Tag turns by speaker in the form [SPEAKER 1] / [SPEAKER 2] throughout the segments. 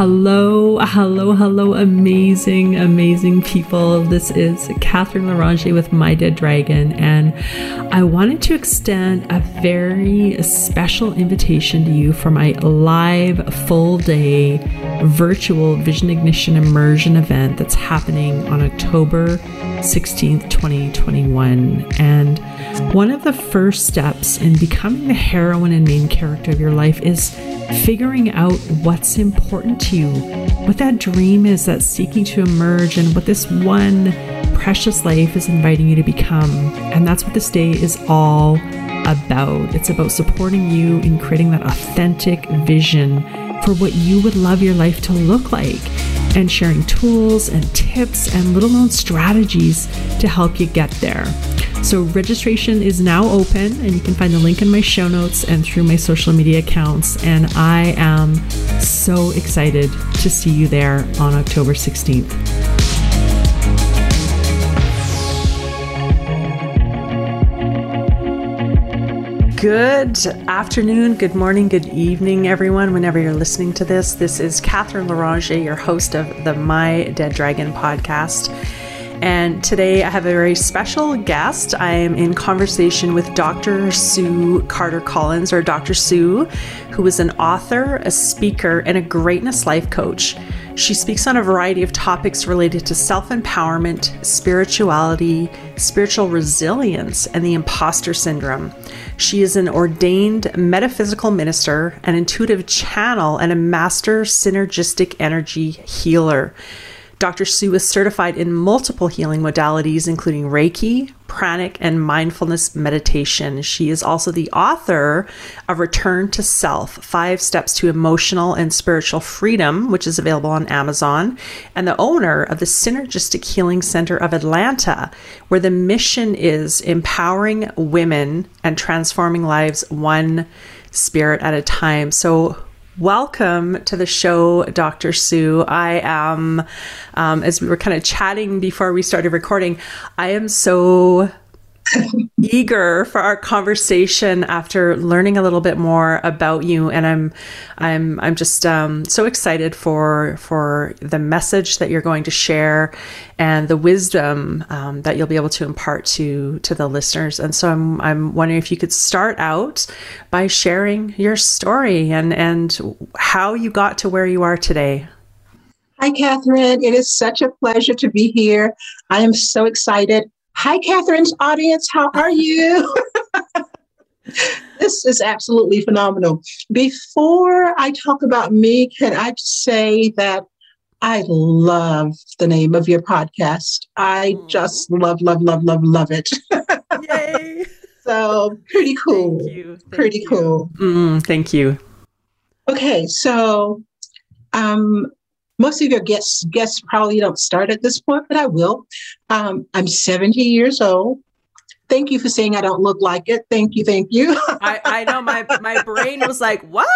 [SPEAKER 1] Hello, hello, hello, amazing, amazing people. This is Catherine Larange with My Dead Dragon, and I wanted to extend a very special invitation to you for my live full day virtual Vision Ignition Immersion event that's happening on October 16th, 2021. And one of the first steps in becoming the heroine and main character of your life is figuring out what's important to you, what that dream is that's seeking to emerge, and what this one precious life is inviting you to become. And that's what this day is all about. It's about supporting you in creating that authentic vision for what you would love your life to look like and sharing tools and tips and little known strategies to help you get there. So, registration is now open, and you can find the link in my show notes and through my social media accounts. And I am so excited to see you there on October 16th. Good afternoon, good morning, good evening, everyone, whenever you're listening to this. This is Catherine Larange, your host of the My Dead Dragon podcast. And today I have a very special guest. I am in conversation with Dr. Sue Carter Collins, or Dr. Sue, who is an author, a speaker, and a greatness life coach. She speaks on a variety of topics related to self empowerment, spirituality, spiritual resilience, and the imposter syndrome. She is an ordained metaphysical minister, an intuitive channel, and a master synergistic energy healer. Dr. Sue is certified in multiple healing modalities, including Reiki, pranic, and mindfulness meditation. She is also the author of Return to Self Five Steps to Emotional and Spiritual Freedom, which is available on Amazon, and the owner of the Synergistic Healing Center of Atlanta, where the mission is empowering women and transforming lives one spirit at a time. So, Welcome to the show, Dr. Sue. I am, um, as we were kind of chatting before we started recording, I am so eager for our conversation after learning a little bit more about you and i'm i'm i'm just um, so excited for for the message that you're going to share and the wisdom um, that you'll be able to impart to to the listeners and so i'm i'm wondering if you could start out by sharing your story and and how you got to where you are today
[SPEAKER 2] Hi, Catherine. It is such a pleasure to be here. I am so excited. Hi, Catherine's audience. How are you? this is absolutely phenomenal. Before I talk about me, can I say that I love the name of your podcast. I just love, love, love, love, love it. Yay. so pretty cool. Thank you. Thank pretty you. cool.
[SPEAKER 1] Mm, thank you.
[SPEAKER 2] Okay, so um, most of your guests guests probably don't start at this point, but I will. Um, I'm 70 years old. Thank you for saying I don't look like it. Thank you, thank you.
[SPEAKER 1] I, I know my my brain was like, what?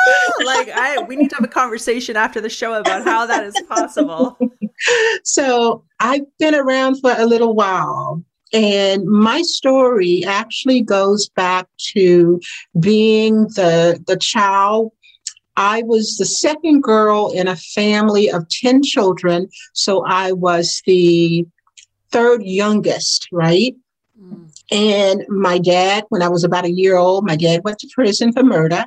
[SPEAKER 1] Like I we need to have a conversation after the show about how that is possible.
[SPEAKER 2] so I've been around for a little while. And my story actually goes back to being the the child I was the second girl in a family of 10 children. So I was the third youngest, right? Mm. And my dad, when I was about a year old, my dad went to prison for murder.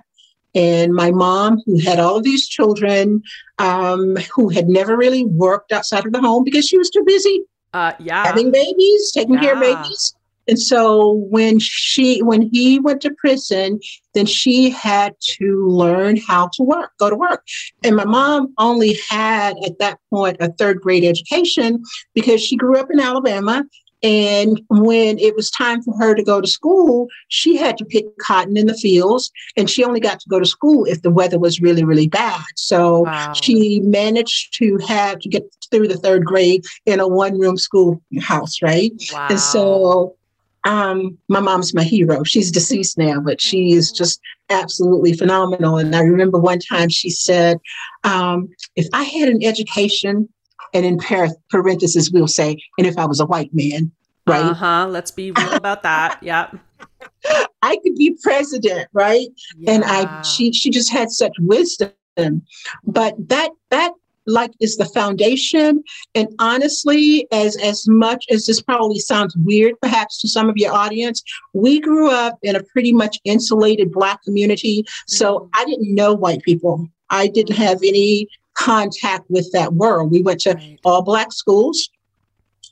[SPEAKER 2] And my mom, who had all of these children, um, who had never really worked outside of the home because she was too busy
[SPEAKER 1] uh, yeah.
[SPEAKER 2] having babies, taking yeah. care of babies. And so when she when he went to prison, then she had to learn how to work, go to work. And my mom only had at that point a third grade education because she grew up in Alabama. And when it was time for her to go to school, she had to pick cotton in the fields, and she only got to go to school if the weather was really, really bad. So wow. she managed to have to get through the third grade in a one room schoolhouse, right? Wow. And so um, my mom's my hero. She's deceased now, but she is just absolutely phenomenal. And I remember one time she said, um, if I had an education, and in parentheses, we'll say, and if I was a white man, right?
[SPEAKER 1] Uh huh. Let's be real about that. Yep.
[SPEAKER 2] I could be president, right? Yeah. And I she she just had such wisdom. But that that like is the foundation. And honestly, as as much as this probably sounds weird, perhaps to some of your audience, we grew up in a pretty much insulated black community. So mm-hmm. I didn't know white people. I didn't have any contact with that world. We went to all black schools.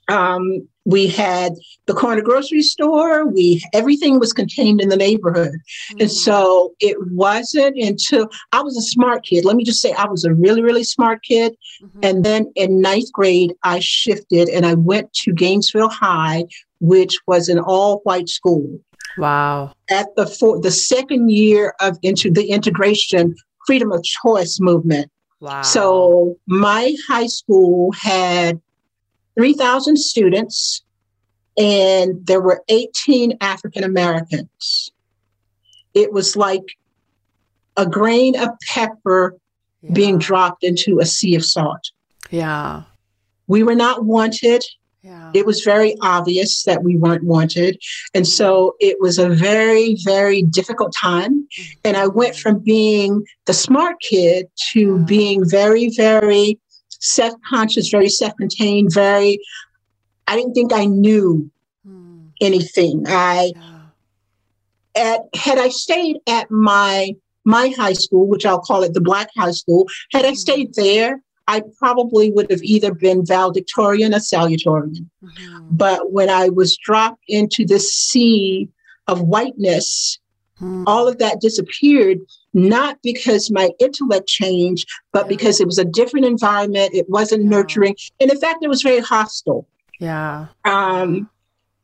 [SPEAKER 2] Um, we had the corner grocery store. We everything was contained in the neighborhood. Mm-hmm. and so it wasn't until i was a smart kid. Let me just say i was a really really smart kid. Mm-hmm. and then in ninth grade i shifted and i went to gainesville high which was an all white school.
[SPEAKER 1] Wow.
[SPEAKER 2] At the for the second year of into the integration freedom of choice movement.
[SPEAKER 1] Wow.
[SPEAKER 2] So my high school had 3,000 students, and there were 18 African Americans. It was like a grain of pepper yeah. being dropped into a sea of salt.
[SPEAKER 1] Yeah.
[SPEAKER 2] We were not wanted. Yeah. It was very obvious that we weren't wanted. And so it was a very, very difficult time. Mm-hmm. And I went from being the smart kid to yeah. being very, very self-conscious, very self-contained, very I didn't think I knew hmm. anything. I yeah. at had I stayed at my my high school, which I'll call it the black high school, had I hmm. stayed there, I probably would have either been valedictorian or salutatorian. Mm-hmm. But when I was dropped into this sea of whiteness, mm-hmm. all of that disappeared not because my intellect changed, but because it was a different environment. It wasn't yeah. nurturing. And in fact, it was very hostile.
[SPEAKER 1] Yeah.
[SPEAKER 2] Um,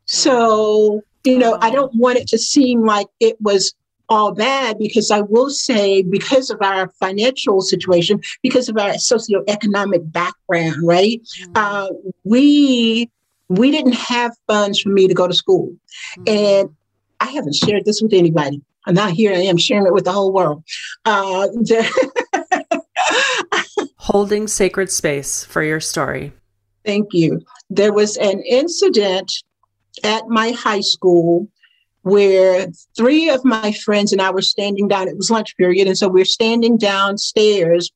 [SPEAKER 2] so, you know, I don't want it to seem like it was all bad because I will say, because of our financial situation, because of our socioeconomic background, right? Mm-hmm. Uh, we we didn't have funds for me to go to school, mm-hmm. and I haven't shared this with anybody. And now here I am sharing it with the whole world. Uh,
[SPEAKER 1] Holding sacred space for your story.
[SPEAKER 2] Thank you. There was an incident at my high school where three of my friends and I were standing down. It was lunch period. And so we're standing downstairs.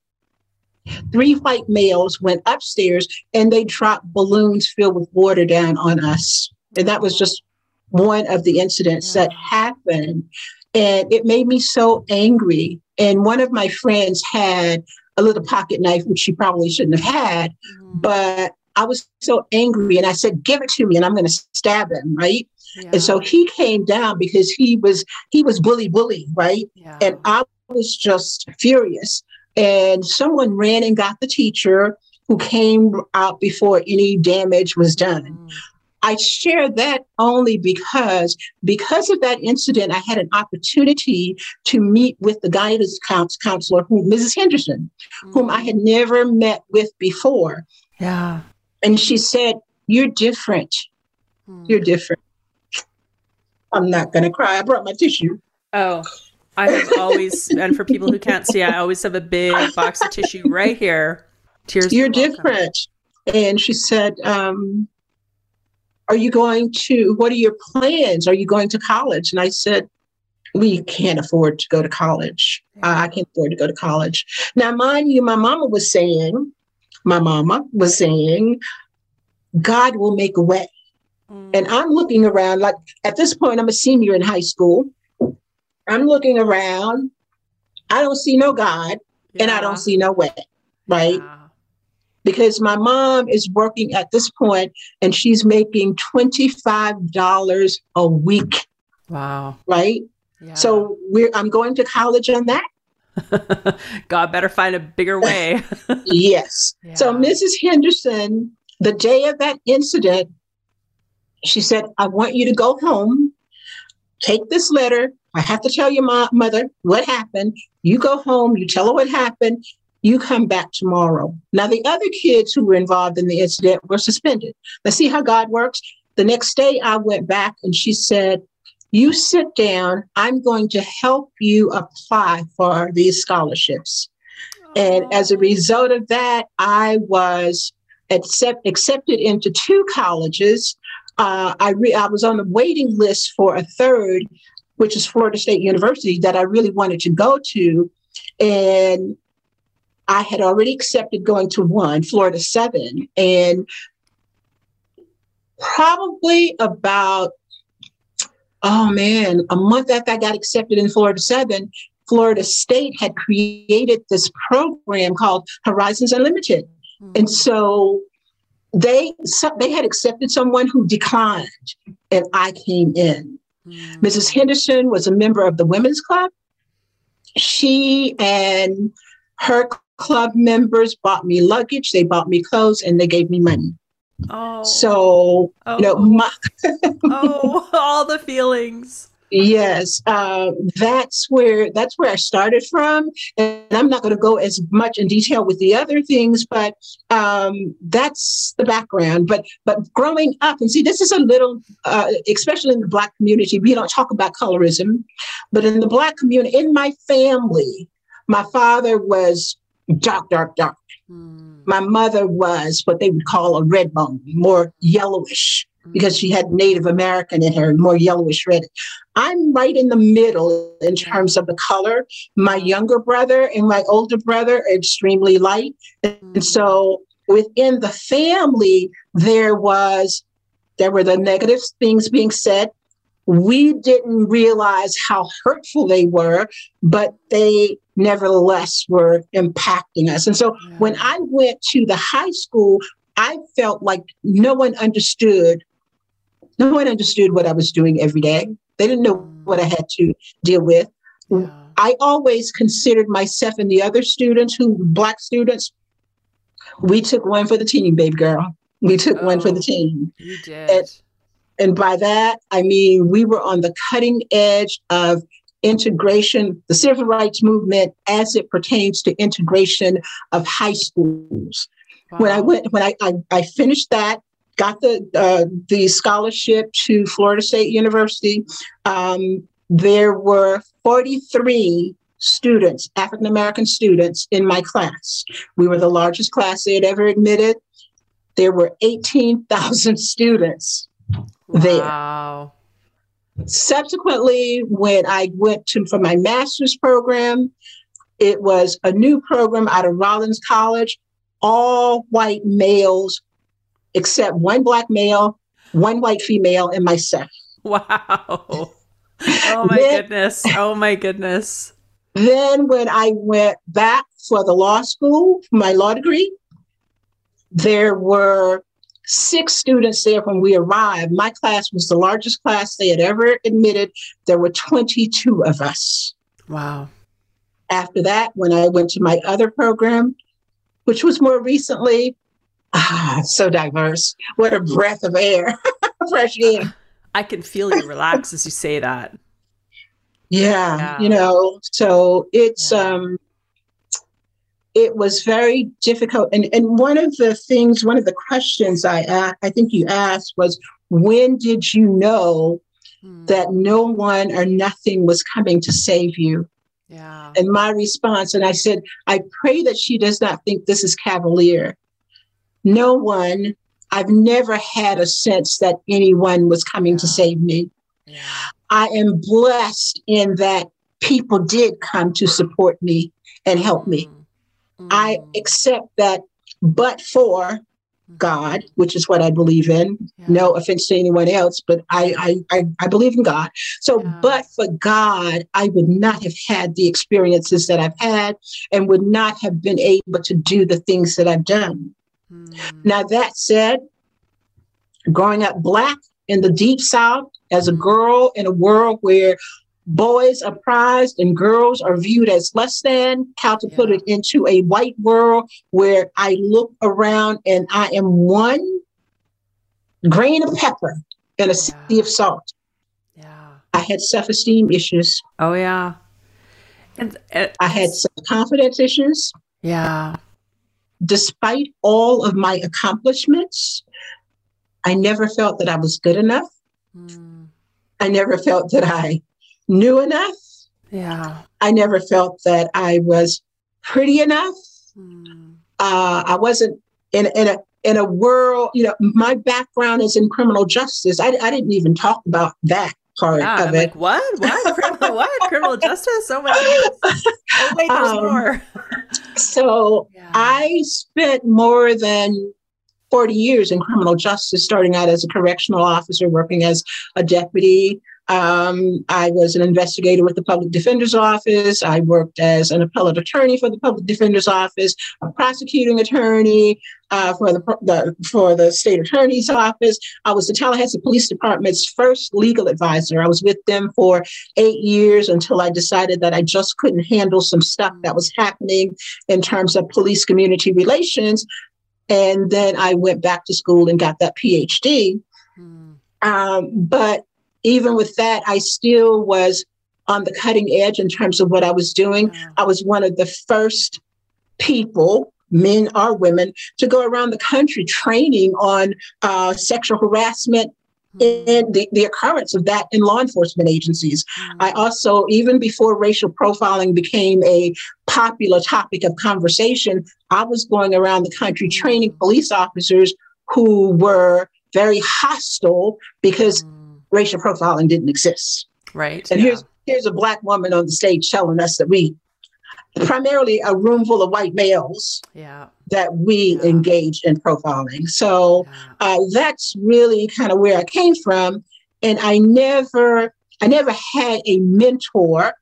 [SPEAKER 2] Three white males went upstairs and they dropped balloons filled with water down on us. And that was just one of the incidents yeah. that happened. And it made me so angry. And one of my friends had a little pocket knife, which she probably shouldn't have had, mm-hmm. but I was so angry and I said, give it to me and I'm going to stab him. Right. Yeah. And so he came down because he was, he was bully bully. Right. Yeah. And I was just furious. And someone ran and got the teacher who came out before any damage was done. Mm. I share that only because, because of that incident, I had an opportunity to meet with the guidance counselor, who, Mrs. Henderson, mm-hmm. whom I had never met with before.
[SPEAKER 1] Yeah.
[SPEAKER 2] And she said, You're different. Mm. You're different. I'm not going to cry. I brought my tissue.
[SPEAKER 1] Oh, I have always, and for people who can't see, I always have a big box of tissue right here.
[SPEAKER 2] Tears. You're different. And she said, um, are you going to, what are your plans? Are you going to college? And I said, we can't afford to go to college. I can't afford to go to college. Now, mind you, my mama was saying, my mama was saying, God will make a way. Mm. And I'm looking around, like at this point, I'm a senior in high school. I'm looking around. I don't see no God yeah. and I don't see no way, right? Yeah because my mom is working at this point and she's making $25 a week.
[SPEAKER 1] Wow.
[SPEAKER 2] Right? Yeah. So we're I'm going to college on that.
[SPEAKER 1] God better find a bigger way.
[SPEAKER 2] yes. Yeah. So Mrs. Henderson, the day of that incident, she said, I want you to go home, take this letter. I have to tell your mom, mother what happened. You go home, you tell her what happened, you come back tomorrow. Now, the other kids who were involved in the incident were suspended. Let's see how God works. The next day, I went back and she said, You sit down. I'm going to help you apply for these scholarships. And as a result of that, I was accept, accepted into two colleges. Uh, I, re- I was on the waiting list for a third, which is Florida State University, that I really wanted to go to. And I had already accepted going to one, Florida A&M, And probably about, oh man, a month after I got accepted in Florida A&M, Florida State had created this program called Horizons Unlimited. Mm-hmm. And so they so they had accepted someone who declined and I came in. Mm-hmm. Mrs. Henderson was a member of the women's club. She and her club members bought me luggage, they bought me clothes, and they gave me money. Oh. So, oh. you know, oh. my
[SPEAKER 1] oh, all the feelings.
[SPEAKER 2] Yes, uh, that's where that's where I started from, and I'm not going to go as much in detail with the other things, but um, that's the background. But but growing up, and see, this is a little, uh, especially in the Black community, we don't talk about colorism, but in the Black community, in my family, my father was dark, dark, dark. Mm. My mother was what they would call a red bone, more yellowish because she had Native American in her, more yellowish red. I'm right in the middle in terms of the color. My younger brother and my older brother are extremely light. And so within the family, there was there were the negative things being said. We didn't realize how hurtful they were, but they nevertheless were impacting us. And so yeah. when I went to the high school, I felt like no one understood no one understood what I was doing every day. They didn't know what I had to deal with. Yeah. I always considered myself and the other students who black students, we took one for the team, baby girl. We took oh, one for the oh, team.
[SPEAKER 1] You did.
[SPEAKER 2] And, and by that, I mean we were on the cutting edge of integration, the civil rights movement as it pertains to integration of high schools. Wow. When I went, when I, I, I finished that, got the uh, the scholarship to Florida State University. Um, there were 43 students, African American students, in my class. We were the largest class they had ever admitted. There were 18,000 students there. Wow. Subsequently, when I went to for my master's program, it was a new program out of Rollins College, all white males except one black male, one white female, and myself.
[SPEAKER 1] Wow. Oh my then, goodness. Oh my goodness.
[SPEAKER 2] Then when I went back for the law school, my law degree, there were six students there when we arrived. My class was the largest class they had ever admitted. There were 22 of us.
[SPEAKER 1] Wow.
[SPEAKER 2] After that, when I went to my other program, which was more recently, Ah, so diverse. What a breath of air, fresh air.
[SPEAKER 1] I can feel you relax as you say that.
[SPEAKER 2] Yeah, yeah. you know, so it's yeah. um it was very difficult and and one of the things one of the questions I I think you asked was when did you know hmm. that no one or nothing was coming to save you?
[SPEAKER 1] Yeah.
[SPEAKER 2] And my response and I said I pray that she does not think this is cavalier no one, I've never had a sense that anyone was coming yeah. to save me. Yeah. I am blessed in that people did come to support me and help me. Mm. I accept that, but for God, which is what I believe in. Yeah. No offense to anyone else, but I, I, I, I believe in God. So, yeah. but for God, I would not have had the experiences that I've had and would not have been able to do the things that I've done. Mm. Now, that said, growing up Black in the Deep South as a hmm. girl in a world where boys are prized and girls are viewed as less than, how to yeah. put it into a white world where I look around and I am one grain of pepper in a yeah. sea of salt.
[SPEAKER 1] Yeah.
[SPEAKER 2] I had self esteem issues.
[SPEAKER 1] Oh, yeah.
[SPEAKER 2] And, uh, I had self confidence issues.
[SPEAKER 1] Yeah
[SPEAKER 2] despite all of my accomplishments, I never felt that I was good enough. Mm. I never felt that I knew enough.
[SPEAKER 1] Yeah.
[SPEAKER 2] I never felt that I was pretty enough. Mm. Uh, I wasn't in, in a in a world, you know, my background is in criminal justice. I, I didn't even talk about that part yeah, of I'm it. Like,
[SPEAKER 1] what? What? criminal, what? Criminal justice? Oh my goodness. Oh, wait, there's um, more.
[SPEAKER 2] so yeah. I spent more than 40 years in criminal justice, starting out as a correctional officer, working as a deputy, um, I was an investigator with the Public Defender's Office. I worked as an appellate attorney for the Public Defender's Office, a prosecuting attorney uh, for the, the, for the state attorney's office. I was the Tallahassee Police Department's first legal advisor. I was with them for eight years until I decided that I just couldn't handle some stuff that was happening in terms of police community relations. And then I went back to school and got that PhD. Hmm. Um, but even with that, I still was on the cutting edge in terms of what I was doing. I was one of the first people, men or women, to go around the country training on uh, sexual harassment mm-hmm. and the, the occurrence of that in law enforcement agencies. Mm-hmm. I also, even before racial profiling became a popular topic of conversation, I was going around the country training mm-hmm. police officers who were very hostile because mm racial profiling didn't exist.
[SPEAKER 1] Right.
[SPEAKER 2] And yeah. here's here's a black woman on the stage telling us that we primarily a room full of white males
[SPEAKER 1] yeah.
[SPEAKER 2] that we yeah. engage in profiling. So uh, that's really kind of where I came from. And I never, I never had a mentor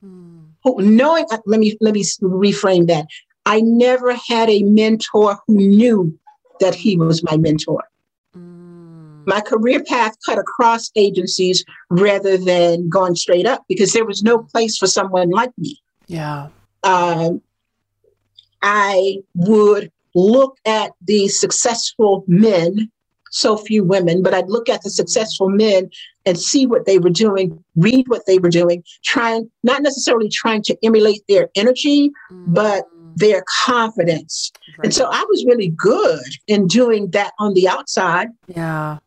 [SPEAKER 2] hmm. who knowing, uh, let me, let me reframe that. I never had a mentor who knew that he was my mentor my career path cut across agencies rather than going straight up because there was no place for someone like me.
[SPEAKER 1] Yeah.
[SPEAKER 2] Um, I would look at the successful men, so few women, but I'd look at the successful men and see what they were doing, read what they were doing, trying, not necessarily trying to emulate their energy, mm. but their confidence. Right. And so I was really good in doing that on the outside.
[SPEAKER 1] Yeah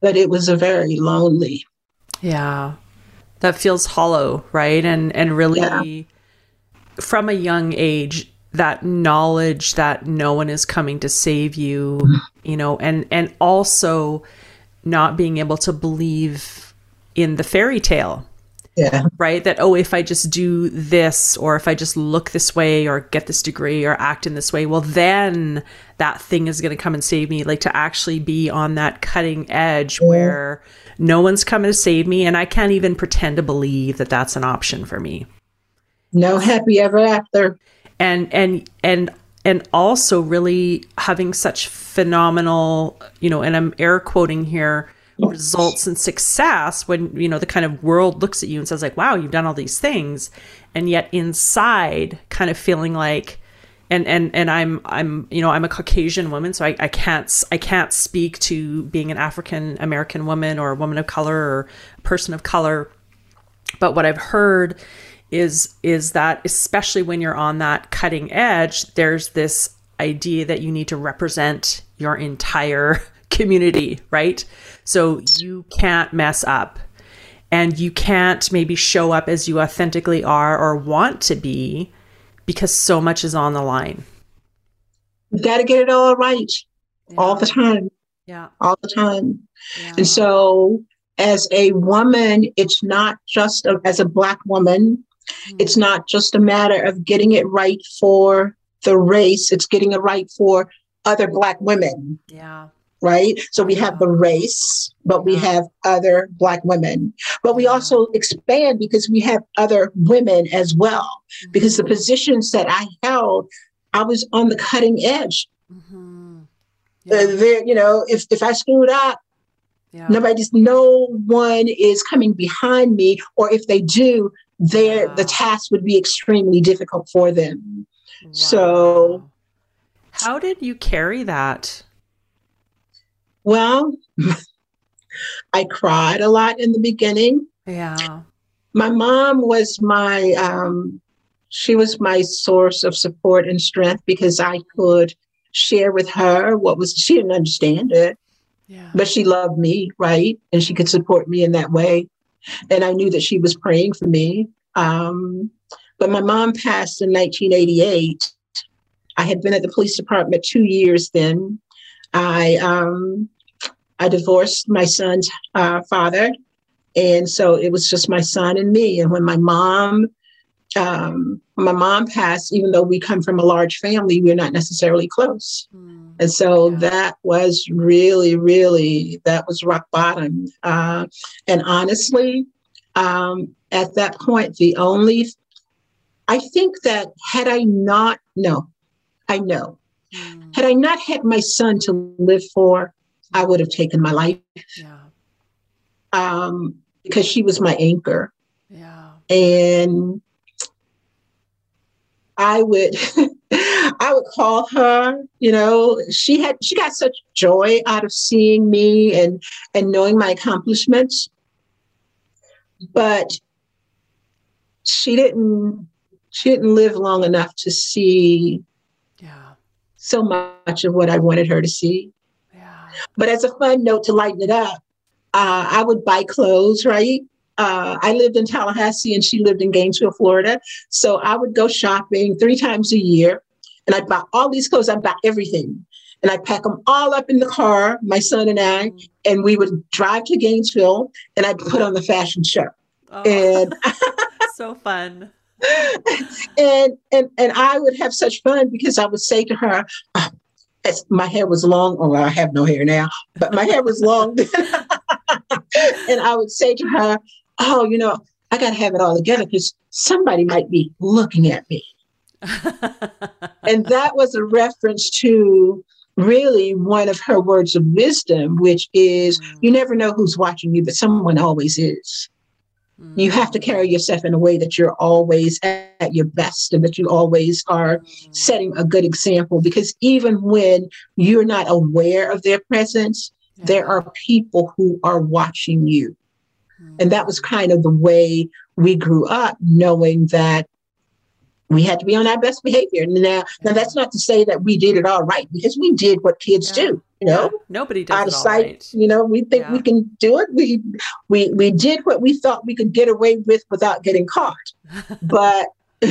[SPEAKER 2] but it was a very lonely.
[SPEAKER 1] Yeah. That feels hollow, right? And and really yeah. from a young age that knowledge that no one is coming to save you, you know, and and also not being able to believe in the fairy tale
[SPEAKER 2] yeah.
[SPEAKER 1] Right? That, oh, if I just do this, or if I just look this way, or get this degree, or act in this way, well, then that thing is going to come and save me. Like to actually be on that cutting edge yeah. where no one's coming to save me, and I can't even pretend to believe that that's an option for me.
[SPEAKER 2] No happy ever after.
[SPEAKER 1] And, and, and, and also really having such phenomenal, you know, and I'm air quoting here, results and success when you know the kind of world looks at you and says like wow you've done all these things. And yet inside kind of feeling like and and and i'm i'm you know i'm a caucasian woman so i, I can't i can't speak to being an african american woman or a woman of color or a person of color. But what i've heard is is that especially when you're on that cutting edge there's this idea that you need to represent your entire community, right? So you can't mess up and you can't maybe show up as you authentically are or want to be because so much is on the line.
[SPEAKER 2] You got to get it all right yeah. all the time.
[SPEAKER 1] Yeah.
[SPEAKER 2] All the time. Yeah. And so, as a woman, it's not just a, as a Black woman, mm-hmm. it's not just a matter of getting it right for the race, it's getting it right for other Black women.
[SPEAKER 1] Yeah
[SPEAKER 2] right? So we have the race, but we have other Black women. But we also expand because we have other women as well. Because the mm-hmm. positions that I held, I was on the cutting edge. Mm-hmm. Yeah. Uh, there, you know, if if I screwed up, yeah. nobody's, no one is coming behind me, or if they do, there the task would be extremely difficult for them. Wow. So,
[SPEAKER 1] how did you carry that?
[SPEAKER 2] Well, I cried a lot in the beginning.
[SPEAKER 1] Yeah.
[SPEAKER 2] My mom was my um, she was my source of support and strength because I could share with her what was she didn't understand it. Yeah. But she loved me, right? And she could support me in that way. And I knew that she was praying for me. Um, but my mom passed in 1988. I had been at the police department two years then. I um, I divorced my son's uh, father and so it was just my son and me. And when my mom, um, my mom passed, even though we come from a large family, we're not necessarily close. Mm. And so yeah. that was really, really, that was rock bottom. Uh, and honestly, um, at that point, the only, I think that had I not, no, I know, mm. had I not had my son to live for, I would have taken my life. Yeah. Um, because she was my anchor. Yeah. And I would I would call her, you know, she had she got such joy out of seeing me and and knowing my accomplishments. But she didn't she didn't live long enough to see yeah. so much of what I wanted her to see. But as a fun note to lighten it up, uh, I would buy clothes, right? Uh, I lived in Tallahassee and she lived in Gainesville, Florida. So I would go shopping three times a year and I'd buy all these clothes. I'd buy everything. And I'd pack them all up in the car, my son and I, and we would drive to Gainesville and I'd put on the fashion show. Oh, and
[SPEAKER 1] so fun.
[SPEAKER 2] and and and I would have such fun because I would say to her, oh, my hair was long. Oh, well, I have no hair now, but my hair was long. and I would say to her, oh, you know, I got to have it all together because somebody might be looking at me. and that was a reference to really one of her words of wisdom, which is mm. you never know who's watching you, but someone always is. Mm. You have to carry yourself in a way that you're always at your best and that you always are mm. setting a good example because even when you're not aware of their presence, yeah. there are people who are watching you. And that was kind of the way we grew up, knowing that we had to be on our best behavior. Now, now that's not to say that we did it all right because we did what kids yeah. do. You know, yeah.
[SPEAKER 1] nobody does out of sight. Right.
[SPEAKER 2] You know, we think yeah. we can do it. We we we did what we thought we could get away with without getting caught. but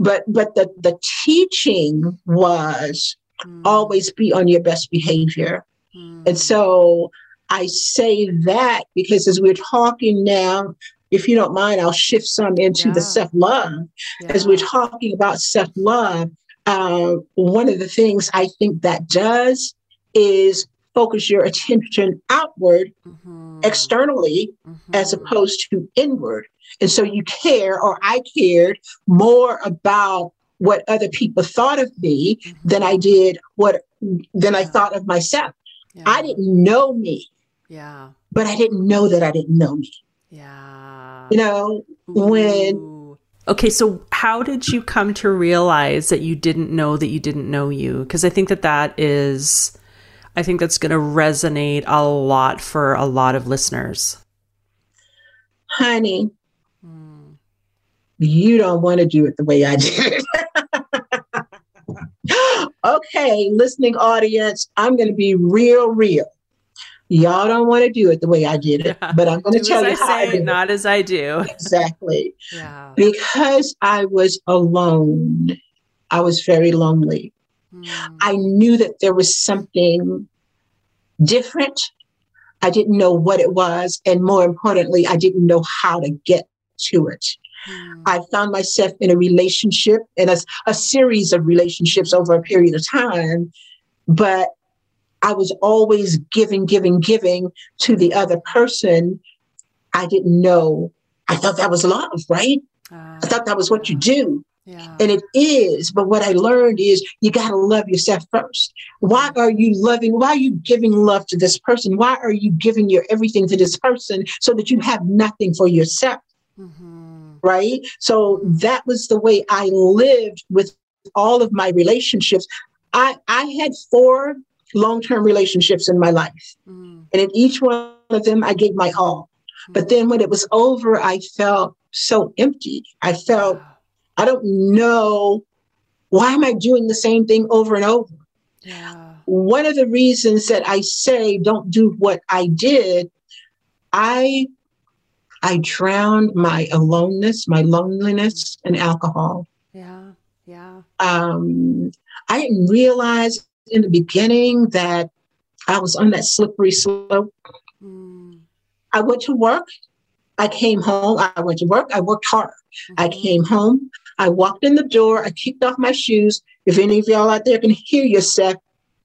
[SPEAKER 2] but but the the teaching was mm. always be on your best behavior. Mm. And so I say that because as we're talking now, if you don't mind, I'll shift some into yeah. the self love. Yeah. As we're talking about self love, uh, one of the things I think that does is focus your attention outward mm-hmm. externally mm-hmm. as opposed to inward. And so you care, or I cared more about what other people thought of me mm-hmm. than I did what than I thought of myself. Yeah. I didn't know me.
[SPEAKER 1] Yeah.
[SPEAKER 2] But I didn't know that I didn't know me.
[SPEAKER 1] Yeah.
[SPEAKER 2] You know, Ooh. when.
[SPEAKER 1] Okay, so how did you come to realize that you didn't know that you didn't know you? Because I think that that is, I think that's going to resonate a lot for a lot of listeners.
[SPEAKER 2] Honey, mm. you don't want to do it the way I did okay, listening audience, I'm going to be real, real. Y'all don't want to do it the way I did it, yeah. but I'm going to tell you I how say, I
[SPEAKER 1] did not
[SPEAKER 2] it.
[SPEAKER 1] as I do.
[SPEAKER 2] Exactly. Yeah. Because I was alone, I was very lonely. Mm. I knew that there was something different. I didn't know what it was. And more importantly, I didn't know how to get to it. Mm. I found myself in a relationship, in a, a series of relationships over a period of time, but I was always giving, giving, giving to the other person. I didn't know. I thought that was love, right? Uh, I thought that was what you do. Yeah. And it is. But what I learned is you got to love yourself first. Why are you loving? Why are you giving love to this person? Why are you giving your everything to this person so that you have nothing for yourself? Mm-hmm. Right. So that was the way I lived with all of my relationships. I, I had four long term relationships in my life. Mm. And in each one of them, I gave my all. Mm. But then when it was over, I felt so empty. I felt, I don't know, why am I doing the same thing over and over? Yeah. One of the reasons that I say don't do what I did, I I drowned my aloneness, my loneliness in alcohol.
[SPEAKER 1] Yeah, yeah.
[SPEAKER 2] Um, I didn't realize in the beginning that I was on that slippery slope. Mm. I went to work I came home. I went to work. I worked hard. Mm-hmm. I came home. I walked in the door. I kicked off my shoes. If any of y'all out there can hear yourself,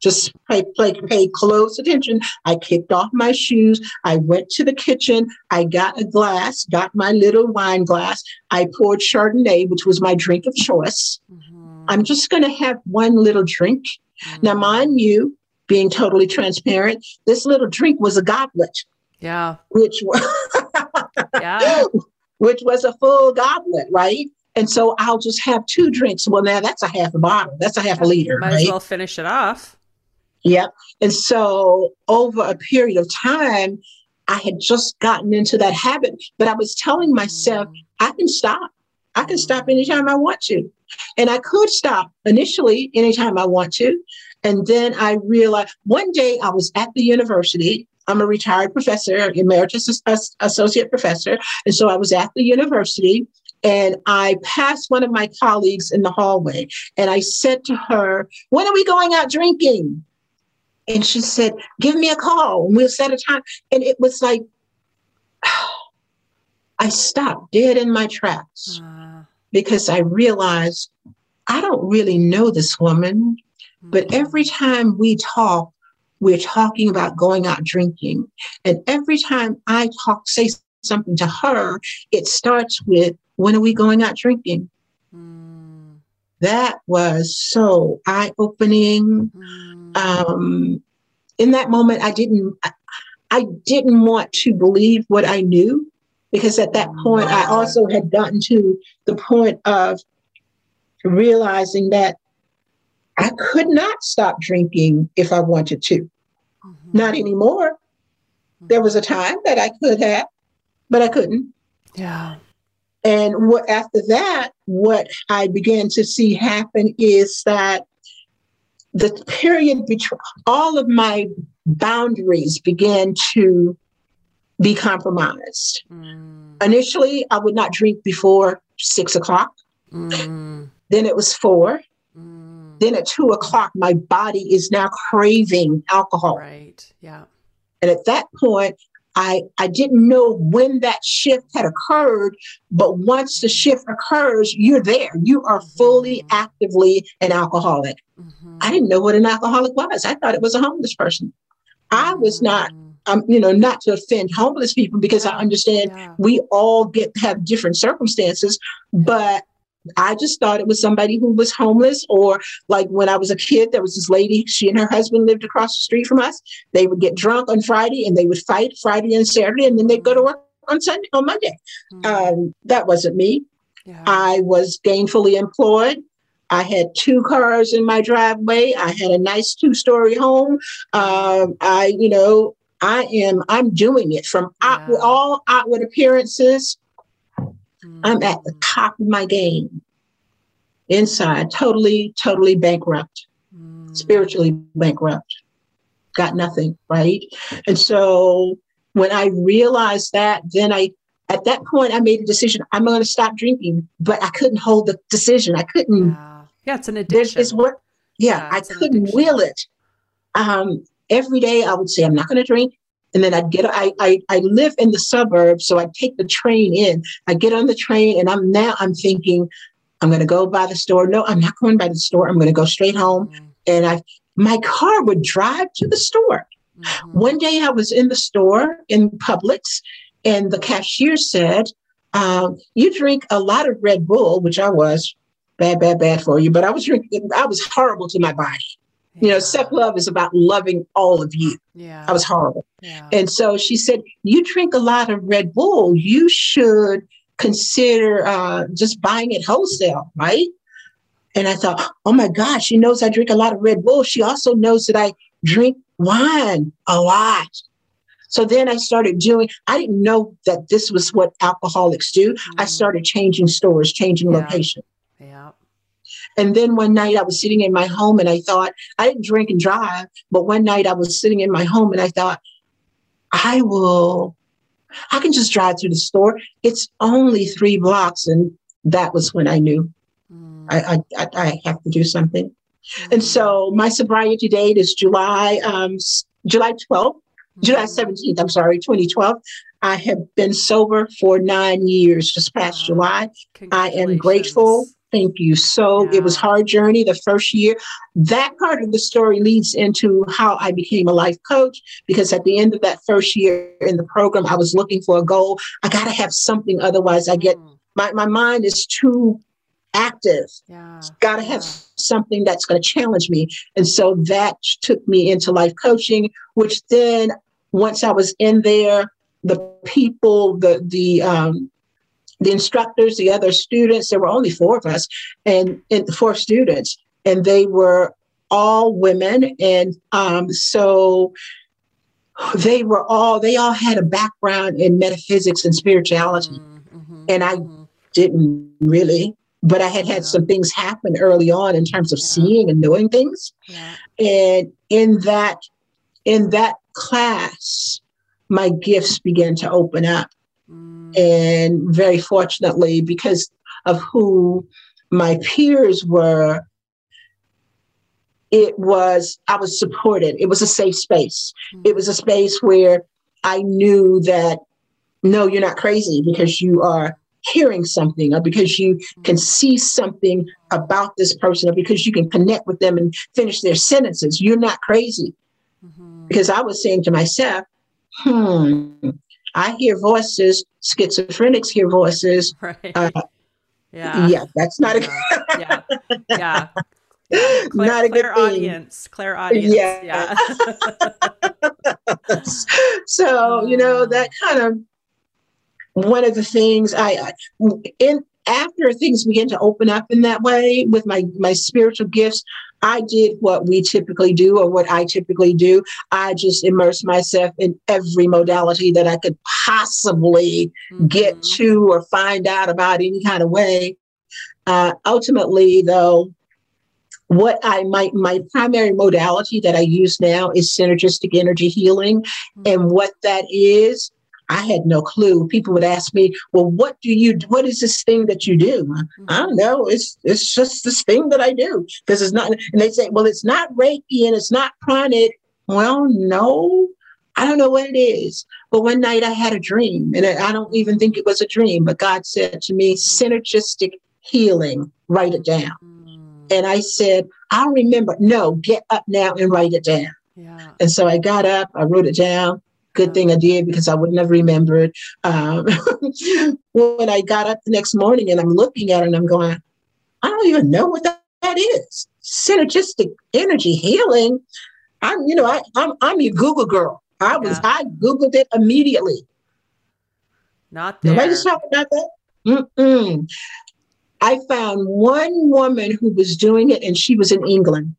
[SPEAKER 2] just pay, pay, pay close attention. I kicked off my shoes. I went to the kitchen. I got a glass, got my little wine glass. I poured Chardonnay, which was my drink of choice. Mm-hmm. I'm just going to have one little drink. Now, mind you, being totally transparent, this little drink was a goblet.
[SPEAKER 1] Yeah.
[SPEAKER 2] Which was yeah. which was a full goblet, right? And so I'll just have two drinks. Well, now that's a half a bottle. That's a half yeah, a liter.
[SPEAKER 1] Might
[SPEAKER 2] right?
[SPEAKER 1] as well finish it off.
[SPEAKER 2] Yep. And so over a period of time, I had just gotten into that habit, but I was telling myself, mm. I can stop. I can stop mm. anytime I want to. And I could stop initially anytime I want to. And then I realized one day I was at the university. I'm a retired professor, emeritus associate professor. And so I was at the university and I passed one of my colleagues in the hallway and I said to her, When are we going out drinking? And she said, Give me a call and we'll set a time. And it was like, I stopped dead in my tracks uh. Because I realized I don't really know this woman, but mm-hmm. every time we talk, we're talking about going out drinking. And every time I talk, say something to her, it starts with, When are we going out drinking? Mm. That was so eye opening. Mm um, in that moment, I didn't, I, I didn't want to believe what I knew because at that point, I also had gotten to the point of realizing that I could not stop drinking if I wanted to. Mm-hmm. Not anymore. There was a time that I could have, but I couldn't.
[SPEAKER 1] Yeah.
[SPEAKER 2] And what after that, what I began to see happen is that the period between all of my boundaries began to be compromised. Mm. Initially, I would not drink before six o'clock. Mm. Then it was four. Mm. Then at two o'clock, my body is now craving alcohol.
[SPEAKER 1] Right. Yeah.
[SPEAKER 2] And at that point, I, I didn't know when that shift had occurred, but once the shift occurs, you're there. You are fully mm-hmm. actively an alcoholic. Mm-hmm. I didn't know what an alcoholic was. I thought it was a homeless person. I was not. Um, you know, not to offend homeless people because yeah. I understand yeah. we all get have different circumstances, but I just thought it was somebody who was homeless, or like when I was a kid, there was this lady, she and her husband lived across the street from us. They would get drunk on Friday and they would fight Friday and Saturday, and then they'd go to work on Sunday, on Monday. Mm-hmm. Um, that wasn't me. Yeah. I was gainfully employed. I had two cars in my driveway. I had a nice two story home. Um, I, you know, I am, I'm doing it from yeah. out, all outward appearances Mm-hmm. I'm at the top of my game. Inside, totally, totally bankrupt, mm-hmm. spiritually bankrupt. Got nothing, right? And so when I realized that, then I, at that point, I made a decision. I'm going to stop drinking, but I couldn't hold the decision. I couldn't.
[SPEAKER 1] Yeah, yeah it's an addiction.
[SPEAKER 2] It's what, yeah, yeah I couldn't will it. Um, every day I would say, I'm not going to drink. And then I'd get, I, I, I live in the suburbs, so I'd take the train in. I get on the train and I'm now, I'm thinking, I'm going to go by the store. No, I'm not going by the store. I'm going to go straight home. Mm-hmm. And I, my car would drive to the store. Mm-hmm. One day I was in the store in Publix and the cashier said, um, you drink a lot of Red Bull, which I was bad, bad, bad for you, but I was drinking, I was horrible to my body. You know, self love is about loving all of you.
[SPEAKER 1] Yeah.
[SPEAKER 2] I was horrible. Yeah. And so she said, You drink a lot of Red Bull. You should consider uh, just buying it wholesale, right? And I thought, Oh my gosh, she knows I drink a lot of Red Bull. She also knows that I drink wine a lot. So then I started doing, I didn't know that this was what alcoholics do. Mm-hmm. I started changing stores, changing
[SPEAKER 1] yeah.
[SPEAKER 2] location. And then one night I was sitting in my home and I thought, I didn't drink and drive, but one night I was sitting in my home and I thought, I will, I can just drive through the store. It's only three blocks. And that was when I knew mm. I, I, I, have to do something. Mm. And so my sobriety date is July, um, July 12th July 17th, I'm sorry, 2012. I have been sober for nine years just past wow. July. I am grateful. Thank you. So yeah. it was hard journey the first year. That part of the story leads into how I became a life coach because at the end of that first year in the program, I was looking for a goal. I got to have something, otherwise I get mm. my my mind is too active. Yeah. Got to have something that's going to challenge me. And so that took me into life coaching, which then once I was in there, the people, the the um, the instructors, the other students, there were only four of us, and, and four students, and they were all women, and um, so they were all they all had a background in metaphysics and spirituality, mm-hmm, and I mm-hmm. didn't really but I had had some things happen early on in terms of yeah. seeing and knowing things. Yeah. And in that in that class, my gifts began to open up. Mm. And very fortunately, because of who my peers were, it was, I was supported. It was a safe space. Mm. It was a space where I knew that, no, you're not crazy because you are hearing something or because you can mm. see something about this person or because you can connect with them and finish their sentences. You're not crazy. Mm-hmm. Because I was saying to myself, hmm, I hear voices, schizophrenics hear voices. Right. Uh, yeah. Yeah, that's not
[SPEAKER 1] a yeah. Yeah. yeah. Claire, not a good audience. Clairaudience. Yeah. yeah.
[SPEAKER 2] so, you know, that kind of one of the things I in after things began to open up in that way with my my spiritual gifts i did what we typically do or what i typically do i just immersed myself in every modality that i could possibly mm-hmm. get to or find out about any kind of way uh, ultimately though what i might my primary modality that i use now is synergistic energy healing mm-hmm. and what that is I had no clue. People would ask me, "Well, what do you? What is this thing that you do?" Mm-hmm. I don't know. It's it's just this thing that I do because it's not. And they say, "Well, it's not Reiki and it's not pranic." Well, no, I don't know what it is. But one night I had a dream, and I don't even think it was a dream. But God said to me, "Synergistic healing. Write it down." Mm-hmm. And I said, "I'll remember." No, get up now and write it down. Yeah. And so I got up, I wrote it down, Good thing I did because I wouldn't have remembered. Um, when I got up the next morning and I'm looking at it and I'm going, I don't even know what that, that is. Synergistic energy healing. I'm, you know, I, I'm, I'm your Google girl. I was, yeah. I Googled it immediately.
[SPEAKER 1] Not there.
[SPEAKER 2] Nobody's talking about that. Mm-mm. I found one woman who was doing it and she was in England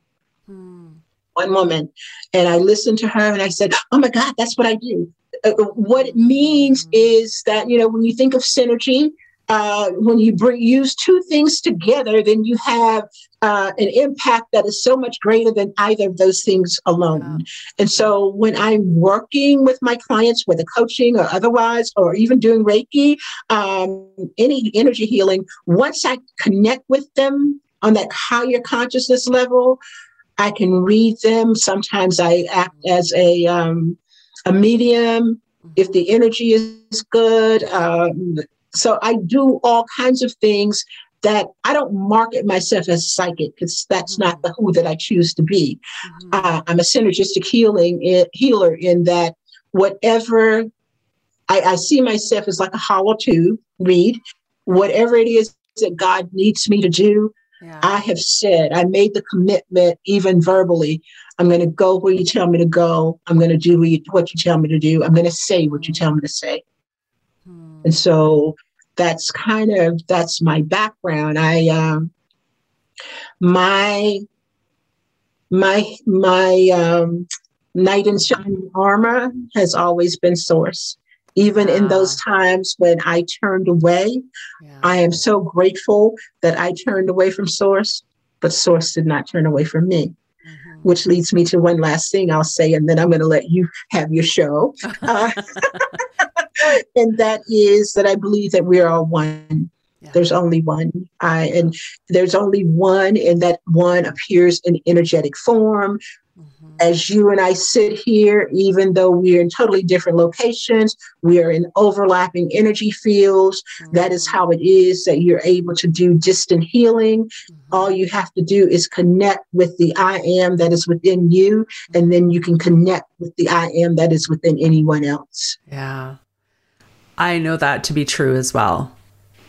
[SPEAKER 2] one woman. And I listened to her and I said, Oh my God, that's what I do. Uh, uh what it means is that, you know, when you think of synergy, uh, when you bring use two things together, then you have uh, an impact that is so much greater than either of those things alone. Yeah. And so when I'm working with my clients, whether coaching or otherwise, or even doing Reiki, um, any energy healing, once I connect with them on that higher consciousness level, I can reed them. Sometimes I act as a um, a medium if the energy is good. Um, so I do all kinds of things that I don't market myself as psychic because that's mm-hmm. not the who that I choose to be. Mm-hmm. Uh, I'm a synergistic healing in, healer in that whatever I, I see myself as like a hollow tube read, whatever it is that God needs me to do, yeah. I have said, I made the commitment, even verbally. I'm going to go where you tell me to go. I'm going to do what you tell me to do. I'm going to say what you tell me to say. Hmm. And so that's kind of that's my background. I um, my my my um, knight in shining armor has always been source even in those times when I turned away. Yeah. I am so grateful that I turned away from Source, but Source did not turn away from me. Mm-hmm. Which leads me to one last thing I'll say, and then I'm going to let you have your show. uh, and that is that I believe that we're all one. Yeah. There's only one. I and there's only one, and that one appears in energetic form. As you and I sit here, even though we're in totally different locations, we are in overlapping energy fields. Mm-hmm. That is how it is that you're able to do distant healing. Mm-hmm. All you have to do is connect with the I am that is within you, and then you can connect with the I am that is within anyone else.
[SPEAKER 1] Yeah. I know that to be true as well.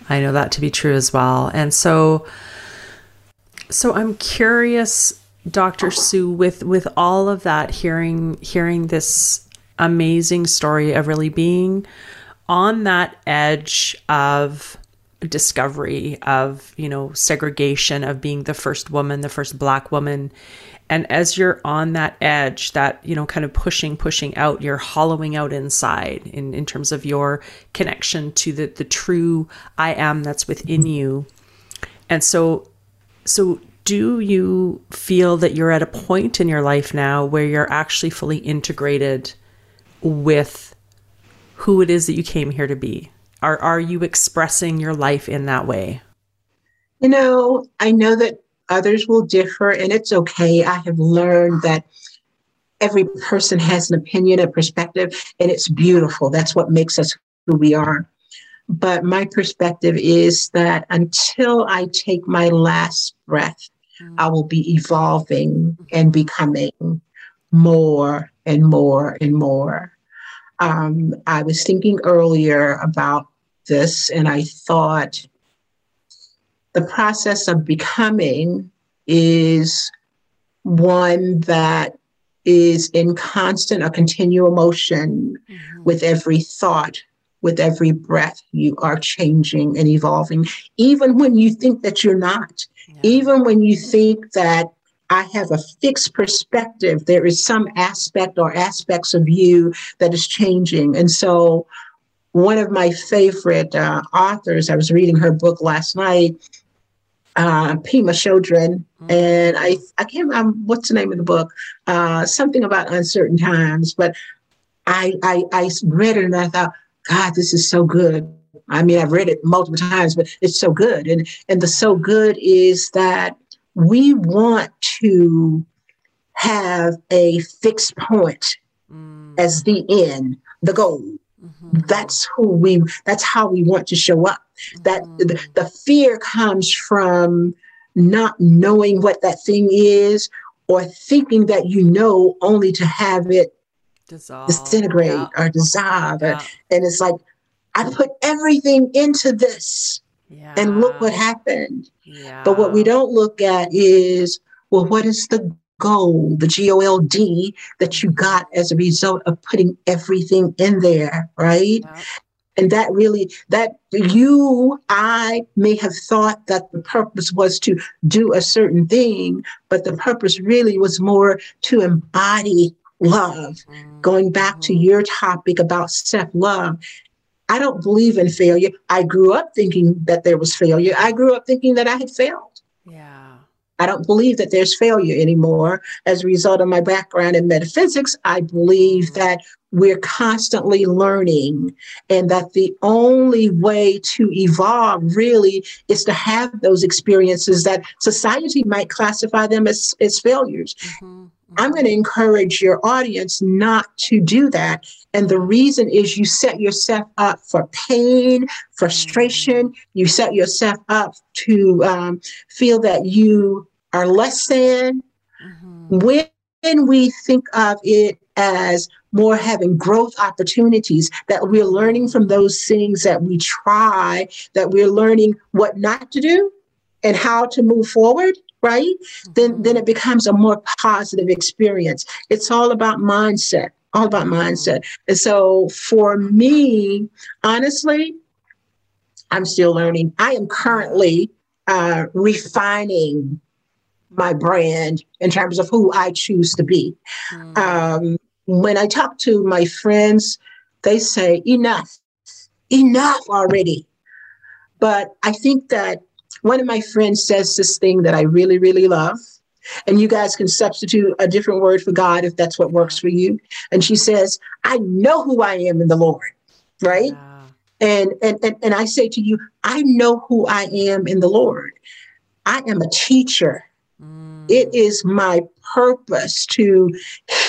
[SPEAKER 1] I know that to be true as well. And so so I'm curious Dr. Sue with with all of that hearing hearing this amazing story of really being on that edge of discovery of you know segregation of being the first woman the first black woman and as you're on that edge that you know kind of pushing pushing out you're hollowing out inside in in terms of your connection to the the true i am that's within you and so so do you feel that you're at a point in your life now where you're actually fully integrated with who it is that you came here to be? Are are you expressing your life in that way?
[SPEAKER 2] You know, I know that others will differ and it's okay. I have learned that every person has an opinion, a perspective, and it's beautiful. That's what makes us who we are. But my perspective is that until I take my last breath. I will be evolving and becoming more and more and more. Um, I was thinking earlier about this, and I thought the process of becoming is one that is in constant or continual motion mm-hmm. with every thought, with every breath. You are changing and evolving, even when you think that you're not. Even when you think that I have a fixed perspective, there is some aspect or aspects of you that is changing. And so, one of my favorite uh, authors, I was reading her book last night, uh, Pema Chodron, mm-hmm. and I I can't remember what's the name of the book, uh, something about uncertain times, but I, I I read it and I thought, God, this is so good. I mean, I've read it multiple times, but it's so good. And and the so good is that we want to have a fixed point mm. as the end, the goal. Mm-hmm. That's who we that's how we want to show up. Mm-hmm. That the, the fear comes from not knowing what that thing is or thinking that you know only to have it dissolve, disintegrate yeah. or dissolve. Yeah. And it's like, I put everything into this. Yeah. And look what happened. Yeah. But what we don't look at is, well, what is the gold, the G O L D, that you got as a result of putting everything in there, right? And that really, that you, I may have thought that the purpose was to do a certain thing, but the purpose really was more to embody love. Going back to your topic about self love, I don't believe in failure. I grew up thinking that there was failure. I grew up thinking that I had failed.
[SPEAKER 1] Yeah.
[SPEAKER 2] I don't believe that there's failure anymore. As a result of my background in metaphysics, I believe mm-hmm. that we're constantly learning and that the only way to evolve really is to have those experiences that society might classify them as, as failures. Mm-hmm. I'm going to encourage your audience not to do that. And the reason is you set yourself up for pain, frustration. You set yourself up to um, feel that you are less than. Mm-hmm. When we think of it as more having growth opportunities, that we're learning from those things that we try, that we're learning what not to do and how to move forward right? Mm-hmm. Then then it becomes a more positive experience. It's all about mindset, all about mindset. And so for me, honestly, I'm still learning. I am currently uh, refining my brand in terms of who I choose to be. Mm. Um, when I talk to my friends, they say, enough, enough already. But I think that one of my friends says this thing that I really, really love. And you guys can substitute a different word for God if that's what works for you. And she says, I know who I am in the Lord, right? Yeah. And, and, and, and I say to you, I know who I am in the Lord. I am a teacher. Mm. It is my purpose to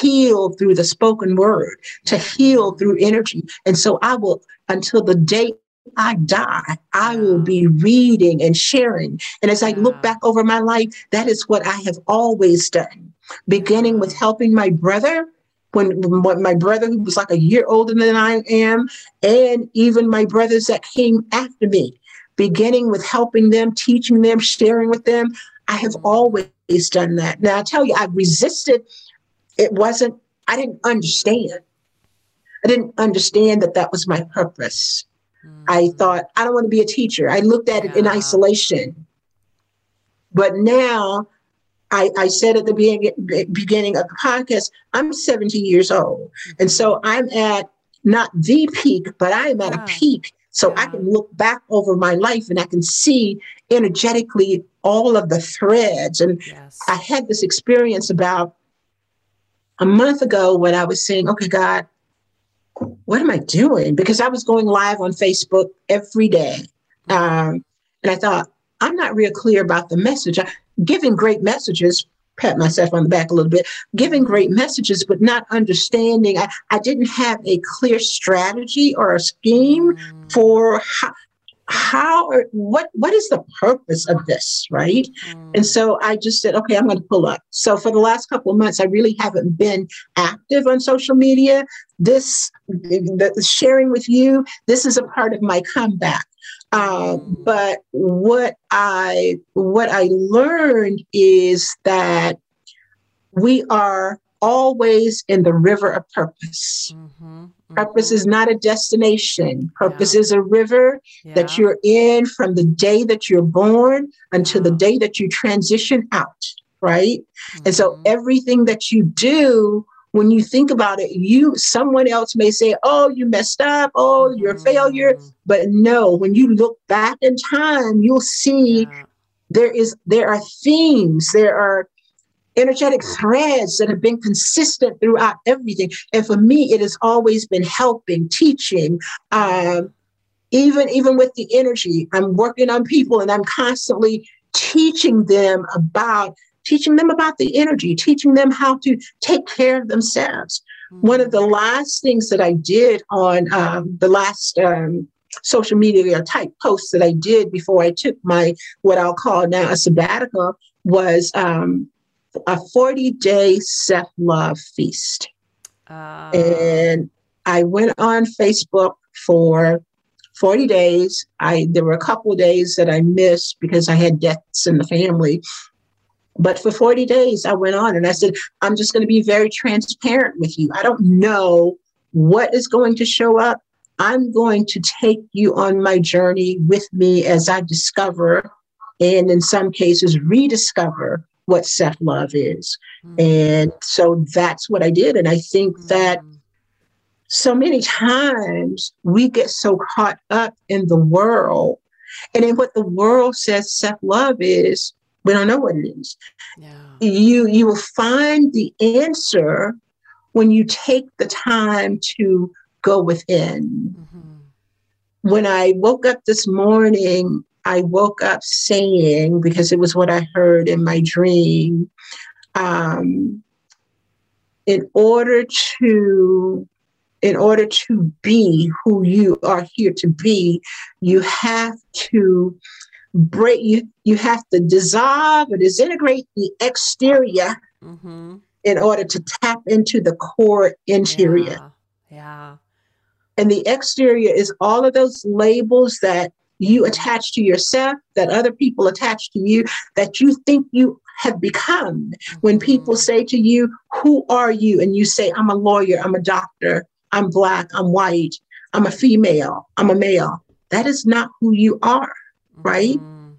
[SPEAKER 2] heal through the spoken word, to heal through energy. And so I will, until the day I die, I will be reading and sharing. And as I look back over my life, that is what I have always done, beginning with mm. helping my brother. When, when my brother, who was like a year older than I am, and even my brothers that came after me, beginning with helping them, teaching them, sharing with them. I have mm. always done that. Now, I tell you, I resisted. It wasn't, I didn't understand. I didn't understand that that was my purpose. Mm. I thought, I don't want to be a teacher. I looked at yeah. it in isolation. But now, I, I said at the beginning, beginning of the podcast, I'm 70 years old. Mm-hmm. And so I'm at not the peak, but I'm at yeah. a peak so yeah. I can look back over my life and I can see energetically all of the threads. And yes. I had this experience about a month ago when I was saying, okay, God, what am I doing? Because I was going live on Facebook every day. Um, and I thought, I'm not real clear about the message. I, giving great messages, pat myself on the back a little bit, giving great messages, but not understanding. I, I didn't have a clear strategy or a scheme for how, how or what what is the purpose of this right mm. and so i just said okay i'm going to pull up so for the last couple of months i really haven't been active on social media this the sharing with you this is a part of my comeback uh, but what I what I learned is that we are always in the river of purpose. Mm-hmm. Purpose is not a destination. Purpose yeah. is a river yeah. that you're in from the day that you're born until the day that you transition out, right? Mm-hmm. And so mm-hmm. everything that you do when you think about it, you someone else may say, "Oh, you messed up. Oh, you're a failure." Mm. But no, when you look back in time, you'll see yeah. there is there are themes, there are energetic threads that have been consistent throughout everything. And for me, it has always been helping, teaching. Um, even even with the energy, I'm working on people, and I'm constantly teaching them about teaching them about the energy, teaching them how to take care of themselves. Mm-hmm. One of the last things that I did on um, the last um, social media type posts that I did before I took my what I'll call now a sabbatical was um, a 40 day self love feast. Uh... And I went on Facebook for 40 days. I there were a couple of days that I missed because I had deaths in the family. But for 40 days, I went on and I said, I'm just going to be very transparent with you. I don't know what is going to show up. I'm going to take you on my journey with me as I discover, and in some cases, rediscover what self love is. Mm-hmm. And so that's what I did. And I think mm-hmm. that so many times we get so caught up in the world and in what the world says self love is we don't know what it is. Yeah. You you will find the answer when you take the time to go within. Mm-hmm. When I woke up this morning, I woke up saying, because it was what I heard in my dream, um, in order to in order to be who you are here to be, you have to break you you have to dissolve or disintegrate the exterior mm-hmm. in order to tap into the core interior
[SPEAKER 1] yeah. yeah
[SPEAKER 2] and the exterior is all of those labels that you attach to yourself that other people attach to you that you think you have become mm-hmm. when people say to you who are you and you say i'm a lawyer i'm a doctor i'm black i'm white i'm a female i'm a male that is not who you are right? Mm-hmm.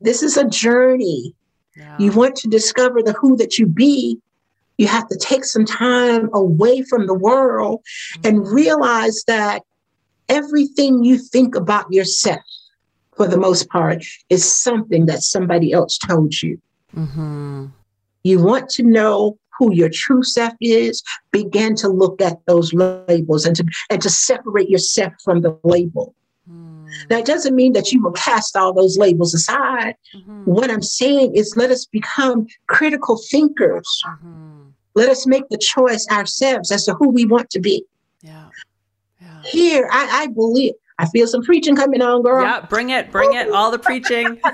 [SPEAKER 2] This is a journey. Yeah. You want to discover the who that you be. You have to take some time away from the world mm-hmm. and realize that everything you think about yourself, for the most part, is something that somebody else told you. Mm-hmm. You want to know who your true self is, begin to look at those labels and to and to separate yourself from the label. Mm. Now, it doesn't mean that you will cast all those labels aside. Mm-hmm. What I'm saying is let us become critical thinkers. Mm-hmm. Let us make the choice ourselves as to who we want to be.
[SPEAKER 1] Yeah.
[SPEAKER 2] Here, I, I believe. I feel some preaching coming on, girl.
[SPEAKER 1] Yeah, bring it, bring it, all the preaching.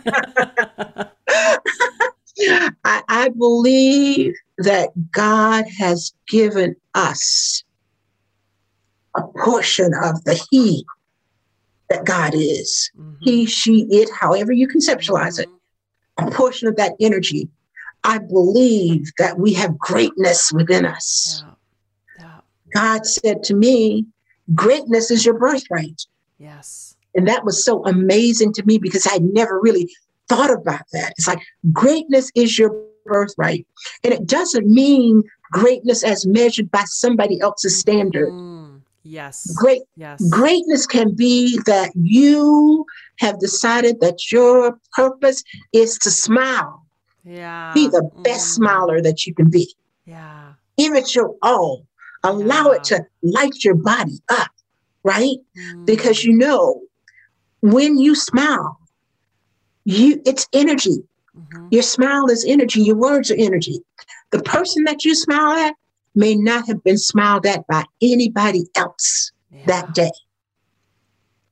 [SPEAKER 2] I, I believe that God has given us a portion of the He that God is. Mm-hmm. He, she, it, however you conceptualize mm-hmm. it, a portion of that energy. I believe that we have greatness within us. Yeah. Yeah. God said to me, Greatness is your birthright.
[SPEAKER 1] Yes.
[SPEAKER 2] And that was so amazing to me because I never really thought about that. It's like greatness is your birthright. And it doesn't mean greatness as measured by somebody else's standard.
[SPEAKER 1] Mm, yes.
[SPEAKER 2] Great
[SPEAKER 1] yes.
[SPEAKER 2] greatness can be that you have decided that your purpose is to smile.
[SPEAKER 1] Yeah.
[SPEAKER 2] Be the best mm. smiler that you can be.
[SPEAKER 1] Yeah.
[SPEAKER 2] Give it your all. Allow yeah. it to light your body up, right? Mm. Because you know when you smile, you it's energy. Mm-hmm. Your smile is energy, your words are energy. The person that you smile at may not have been smiled at by anybody else yeah. that day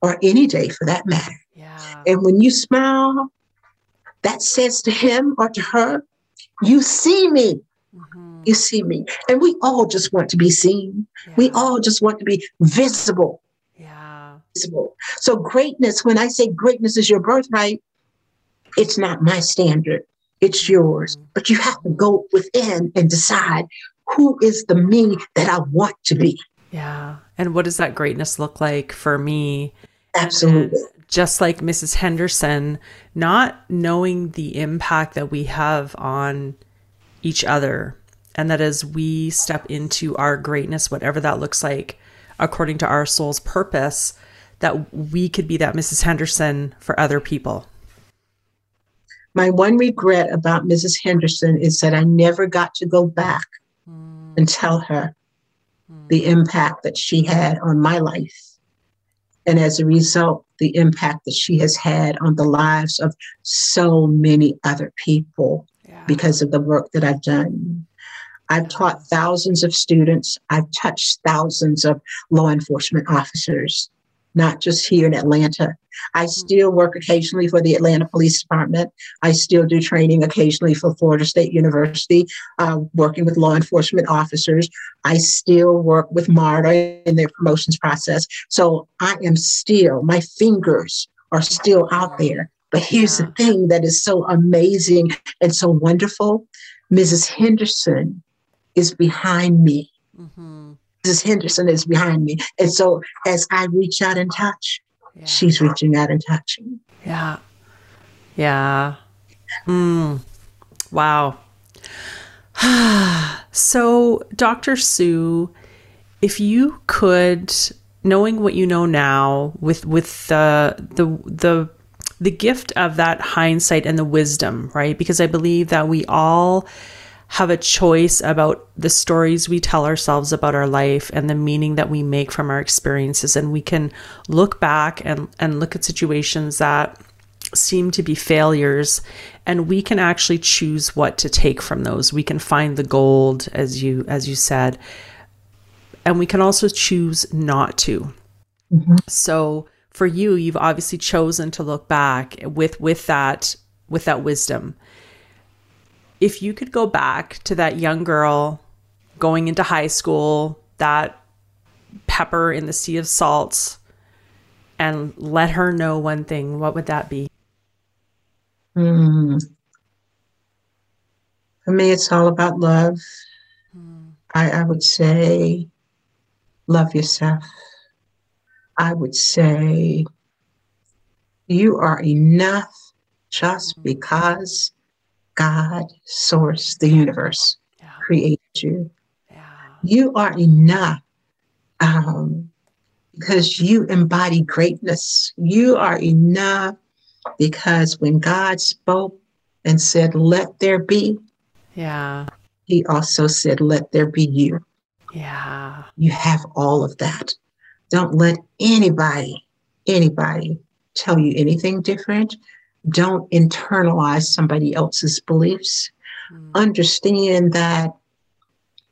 [SPEAKER 2] or any day for that matter.
[SPEAKER 1] Yeah.
[SPEAKER 2] And when you smile, that says to him or to her, You see me. Mm-hmm. You see me. And we all just want to be seen. Yeah. We all just want to be visible.
[SPEAKER 1] Yeah.
[SPEAKER 2] Visible. So, greatness, when I say greatness is your birthright, it's not my standard, it's yours. Mm. But you have to go within and decide who is the me that I want to be.
[SPEAKER 1] Yeah. And what does that greatness look like for me?
[SPEAKER 2] Absolutely.
[SPEAKER 1] And just like Mrs. Henderson, not knowing the impact that we have on each other. And that as we step into our greatness, whatever that looks like, according to our soul's purpose, that we could be that Mrs. Henderson for other people.
[SPEAKER 2] My one regret about Mrs. Henderson is that I never got to go back mm. and tell her mm. the impact that she had on my life. And as a result, the impact that she has had on the lives of so many other people. Because of the work that I've done. I've taught thousands of students. I've touched thousands of law enforcement officers not just here in Atlanta. I mm-hmm. still work occasionally for the Atlanta Police Department. I still do training occasionally for Florida State University, uh, working with law enforcement officers. I still work with MARTA in their promotions process. So I am still, my fingers are still out there. But here's yeah. the thing that is so amazing and so wonderful Mrs. Henderson is behind me. Mm-hmm. Mrs. Henderson is behind me. And so as I reach out and touch, yeah. she's reaching out and touching.
[SPEAKER 1] Yeah. Yeah. Mm. Wow. so, Dr. Sue, if you could, knowing what you know now, with with the the the the gift of that hindsight and the wisdom, right? Because I believe that we all have a choice about the stories we tell ourselves about our life and the meaning that we make from our experiences. And we can look back and, and look at situations that seem to be failures and we can actually choose what to take from those we can find the gold as you as you said and we can also choose not to mm-hmm. so for you you've obviously chosen to look back with with that with that wisdom if you could go back to that young girl going into high school, that pepper in the sea of salts, and let her know one thing, what would that be?
[SPEAKER 2] Mm. For me, it's all about love. Mm. I, I would say, love yourself. I would say, you are enough just mm. because God, source, the universe yeah. created you. Yeah. You are enough um, because you embody greatness. You are enough because when God spoke and said, let there be,
[SPEAKER 1] yeah,
[SPEAKER 2] he also said, let there be you.
[SPEAKER 1] Yeah.
[SPEAKER 2] You have all of that. Don't let anybody, anybody tell you anything different. Don't internalize somebody else's beliefs. Mm. Understand that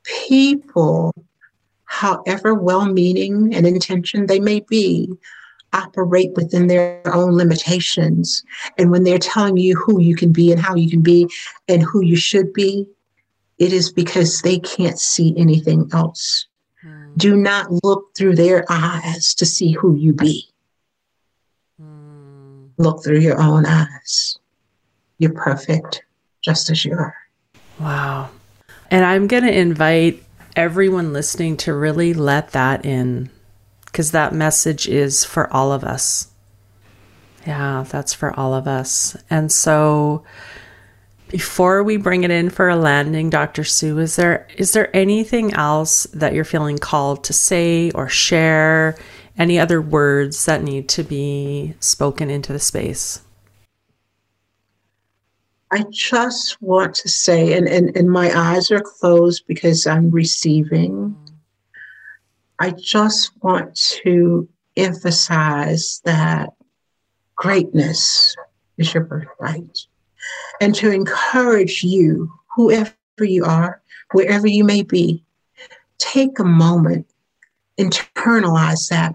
[SPEAKER 2] people, however well meaning and intentioned they may be, operate within their own limitations. And when they're telling you who you can be and how you can be and who you should be, it is because they can't see anything else. Do not look through their eyes to see who you be. Mm. Look through your own eyes. You're perfect just as you are.
[SPEAKER 1] Wow. And I'm going to invite everyone listening to really let that in because that message is for all of us. Yeah, that's for all of us. And so before we bring it in for a landing, Dr. Sue, is there is there anything else that you're feeling called to say or share? Any other words that need to be spoken into the space?
[SPEAKER 2] I just want to say, and, and, and my eyes are closed because I'm receiving. I just want to emphasize that greatness is your birthright and to encourage you, whoever you are, wherever you may be, take a moment, internalize that,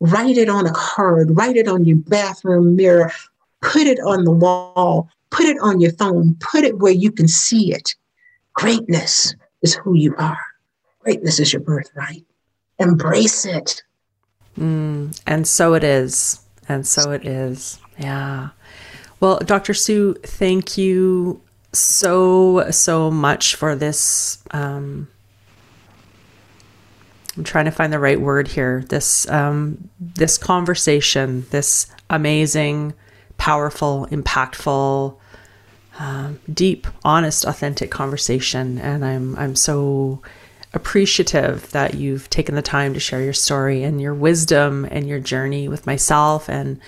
[SPEAKER 2] write it on a card, write it on your bathroom mirror, put it on the wall, put it on your phone, put it where you can see it. Greatness is who you are. Greatness is your birthright. Embrace it.
[SPEAKER 1] Mm, and so it is. And so it is. Yeah. Well, Dr. Sue, thank you so, so much for this. Um, I'm trying to find the right word here. This um, this conversation, this amazing, powerful, impactful, uh, deep, honest, authentic conversation, and I'm I'm so appreciative that you've taken the time to share your story and your wisdom and your journey with myself and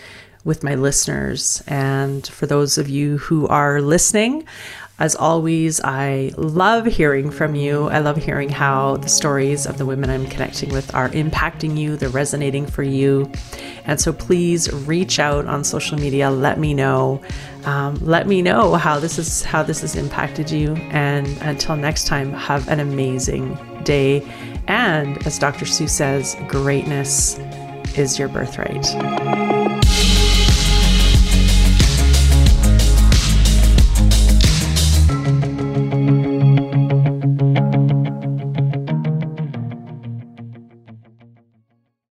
[SPEAKER 1] with my listeners. And for those of you who are listening, as always, I love hearing from you. I love hearing how the stories of the women I'm connecting with are impacting you, they're resonating for you. And so please reach out on social media. Let me know. Um, let me know how this is how this has impacted you. And until next time, have an amazing day. And as Dr. Sue says, greatness is your birthright.